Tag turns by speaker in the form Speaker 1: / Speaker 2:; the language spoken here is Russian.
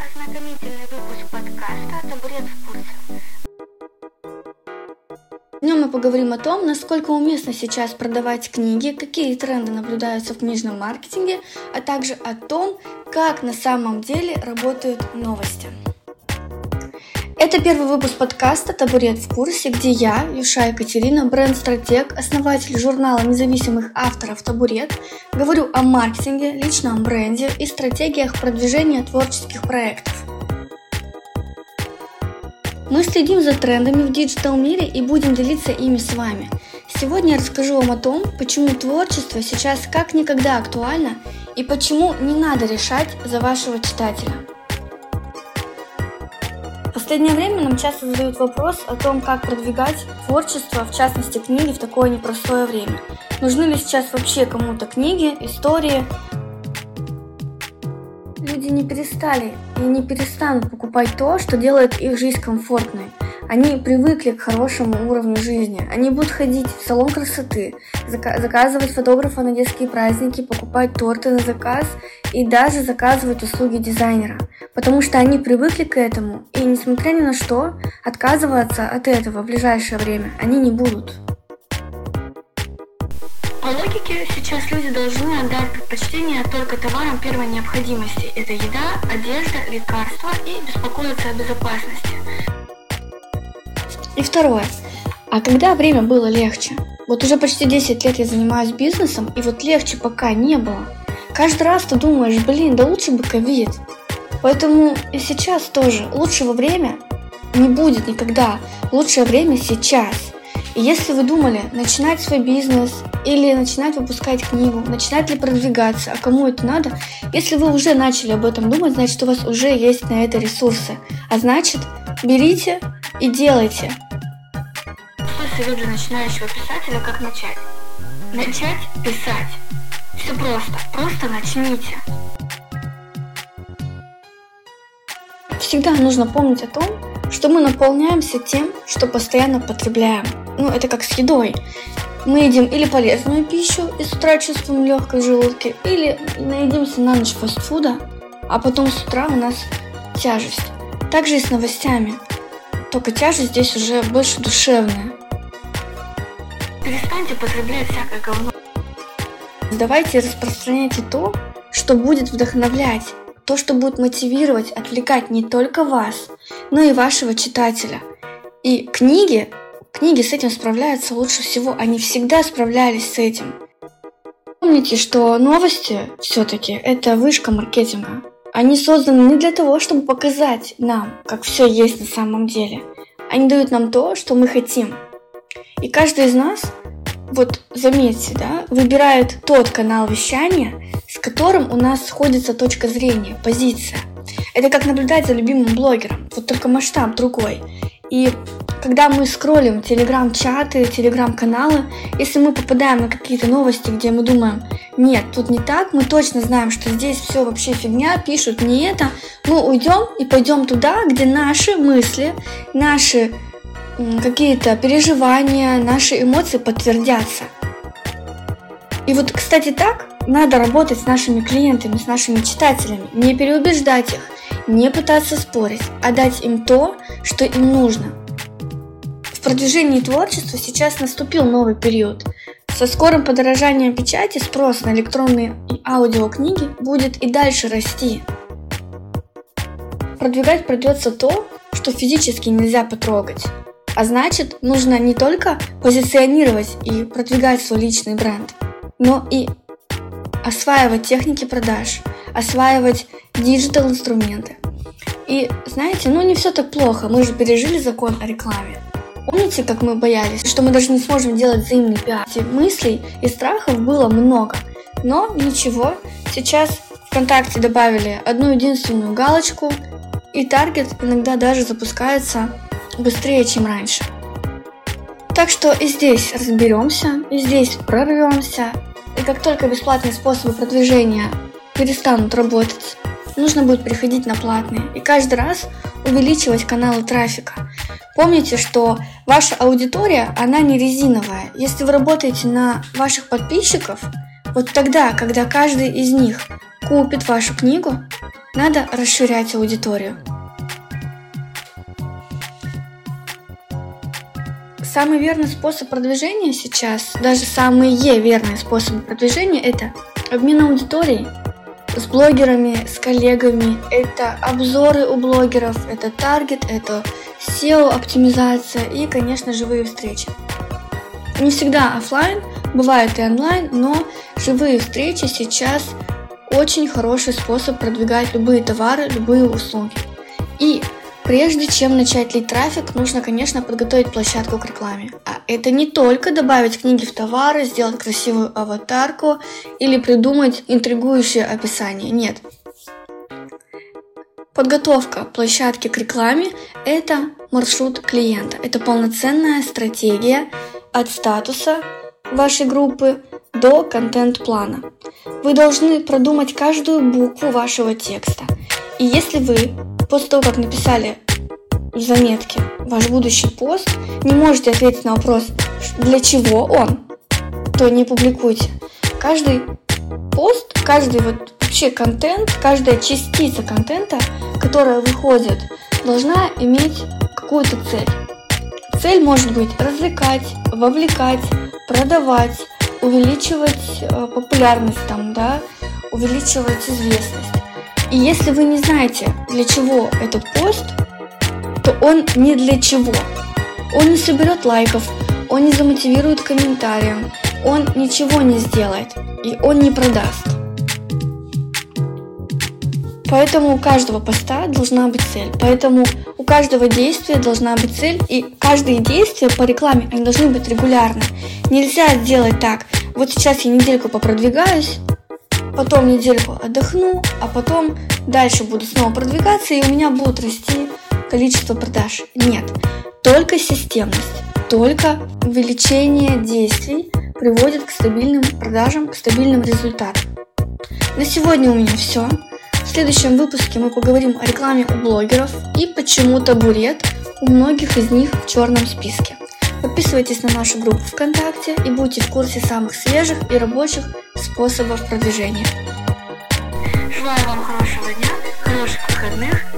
Speaker 1: ознакомительный выпуск подкаста «Табурет курсе».
Speaker 2: В нем мы поговорим о том, насколько уместно сейчас продавать книги, какие тренды наблюдаются в книжном маркетинге, а также о том, как на самом деле работают новости. Это первый выпуск подкаста «Табурет в курсе», где я, Юша Екатерина, бренд-стратег, основатель журнала независимых авторов «Табурет», говорю о маркетинге, личном бренде и стратегиях продвижения творческих проектов. Мы следим за трендами в диджитал-мире и будем делиться ими с вами. Сегодня я расскажу вам о том, почему творчество сейчас как никогда актуально и почему не надо решать за вашего читателя – последнее время нам часто задают вопрос о том, как продвигать творчество, в частности книги, в такое непростое время. Нужны ли сейчас вообще кому-то книги, истории? Люди не перестали и не перестанут покупать то, что делает их жизнь комфортной – они привыкли к хорошему уровню жизни. Они будут ходить в салон красоты, заказывать фотографа на детские праздники, покупать торты на заказ и даже заказывать услуги дизайнера. Потому что они привыкли к этому, и несмотря ни на что, отказываться от этого в ближайшее время они не будут.
Speaker 1: По логике, сейчас люди должны отдать предпочтение только товарам первой необходимости. Это еда, одежда, лекарства и беспокоиться о безопасности.
Speaker 2: И второе. А когда время было легче? Вот уже почти 10 лет я занимаюсь бизнесом, и вот легче пока не было. Каждый раз ты думаешь, блин, да лучше бы ковид. Поэтому и сейчас тоже лучшего время не будет никогда. Лучшее время сейчас. И если вы думали начинать свой бизнес или начинать выпускать книгу, начинать ли продвигаться, а кому это надо, если вы уже начали об этом думать, значит у вас уже есть на это ресурсы. А значит, берите и делайте.
Speaker 1: Что совет для начинающего писателя, как начать? Начать писать. Все просто. Просто начните.
Speaker 2: Всегда нужно помнить о том, что мы наполняемся тем, что постоянно потребляем. Ну, это как с едой. Мы едим или полезную пищу и с утра чувствуем легкость в желудке, или наедимся на ночь фастфуда, а потом с утра у нас тяжесть. Также и с новостями. Только тяжесть здесь уже больше душевная.
Speaker 1: Перестаньте потреблять всякое говно.
Speaker 2: Давайте распространяйте то, что будет вдохновлять, то, что будет мотивировать, отвлекать не только вас, но и вашего читателя. И книги, книги с этим справляются лучше всего, они всегда справлялись с этим. Помните, что новости все-таки это вышка маркетинга. Они созданы не для того, чтобы показать нам, как все есть на самом деле. Они дают нам то, что мы хотим. И каждый из нас, вот заметьте, да, выбирает тот канал вещания, с которым у нас сходится точка зрения, позиция. Это как наблюдать за любимым блогером, вот только масштаб другой. И когда мы скроллим телеграм-чаты, телеграм-каналы, если мы попадаем на какие-то новости, где мы думаем, нет, тут не так, мы точно знаем, что здесь все вообще фигня, пишут не это, мы уйдем и пойдем туда, где наши мысли, наши какие-то переживания, наши эмоции подтвердятся. И вот, кстати, так надо работать с нашими клиентами, с нашими читателями, не переубеждать их, не пытаться спорить, а дать им то, что им нужно. В продвижении творчества сейчас наступил новый период. Со скорым подорожанием печати спрос на электронные и аудиокниги будет и дальше расти. Продвигать придется то, что физически нельзя потрогать. А значит, нужно не только позиционировать и продвигать свой личный бренд, но и осваивать техники продаж, осваивать digital инструменты. И знаете, ну не все так плохо, мы же пережили закон о рекламе. Помните, как мы боялись, что мы даже не сможем делать взаимный пиар? Мыслей и страхов было много. Но ничего, сейчас ВКонтакте добавили одну единственную галочку, и таргет иногда даже запускается быстрее, чем раньше. Так что и здесь разберемся, и здесь прорвемся, и как только бесплатные способы продвижения перестанут работать, нужно будет переходить на платные и каждый раз увеличивать каналы трафика. Помните, что ваша аудитория, она не резиновая. Если вы работаете на ваших подписчиков, вот тогда, когда каждый из них купит вашу книгу, Надо расширять аудиторию. Самый верный способ продвижения сейчас, даже самые верные способы продвижения, это обмен аудиторией с блогерами, с коллегами, это обзоры у блогеров, это таргет, это SEO оптимизация и, конечно, живые встречи. Не всегда офлайн, бывает и онлайн, но живые встречи сейчас очень хороший способ продвигать любые товары, любые услуги. И Прежде чем начать лить трафик, нужно, конечно, подготовить площадку к рекламе. А это не только добавить книги в товары, сделать красивую аватарку или придумать интригующее описание. Нет. Подготовка площадки к рекламе – это маршрут клиента. Это полноценная стратегия от статуса вашей группы до контент-плана. Вы должны продумать каждую букву вашего текста. И если вы после того, как написали в заметке ваш будущий пост, не можете ответить на вопрос, для чего он, то не публикуйте. Каждый пост, каждый вот вообще контент, каждая частица контента, которая выходит, должна иметь какую-то цель. Цель может быть развлекать, вовлекать, продавать, увеличивать э, популярность там, да, увеличивать известность. И если вы не знаете, для чего этот пост, то он не для чего. Он не соберет лайков, он не замотивирует комментарием, он ничего не сделает и он не продаст. Поэтому у каждого поста должна быть цель. Поэтому у каждого действия должна быть цель. И каждое действие по рекламе, они должны быть регулярны. Нельзя сделать так. Вот сейчас я недельку попродвигаюсь, потом недельку отдохну, а потом дальше буду снова продвигаться, и у меня будет расти количество продаж. Нет, только системность, только увеличение действий приводит к стабильным продажам, к стабильным результатам. На сегодня у меня все. В следующем выпуске мы поговорим о рекламе у блогеров и почему табурет у многих из них в черном списке. Подписывайтесь на нашу группу ВКонтакте и будьте в курсе самых свежих и рабочих способов продвижения.
Speaker 1: Желаю вам хорошего дня, хороших выходных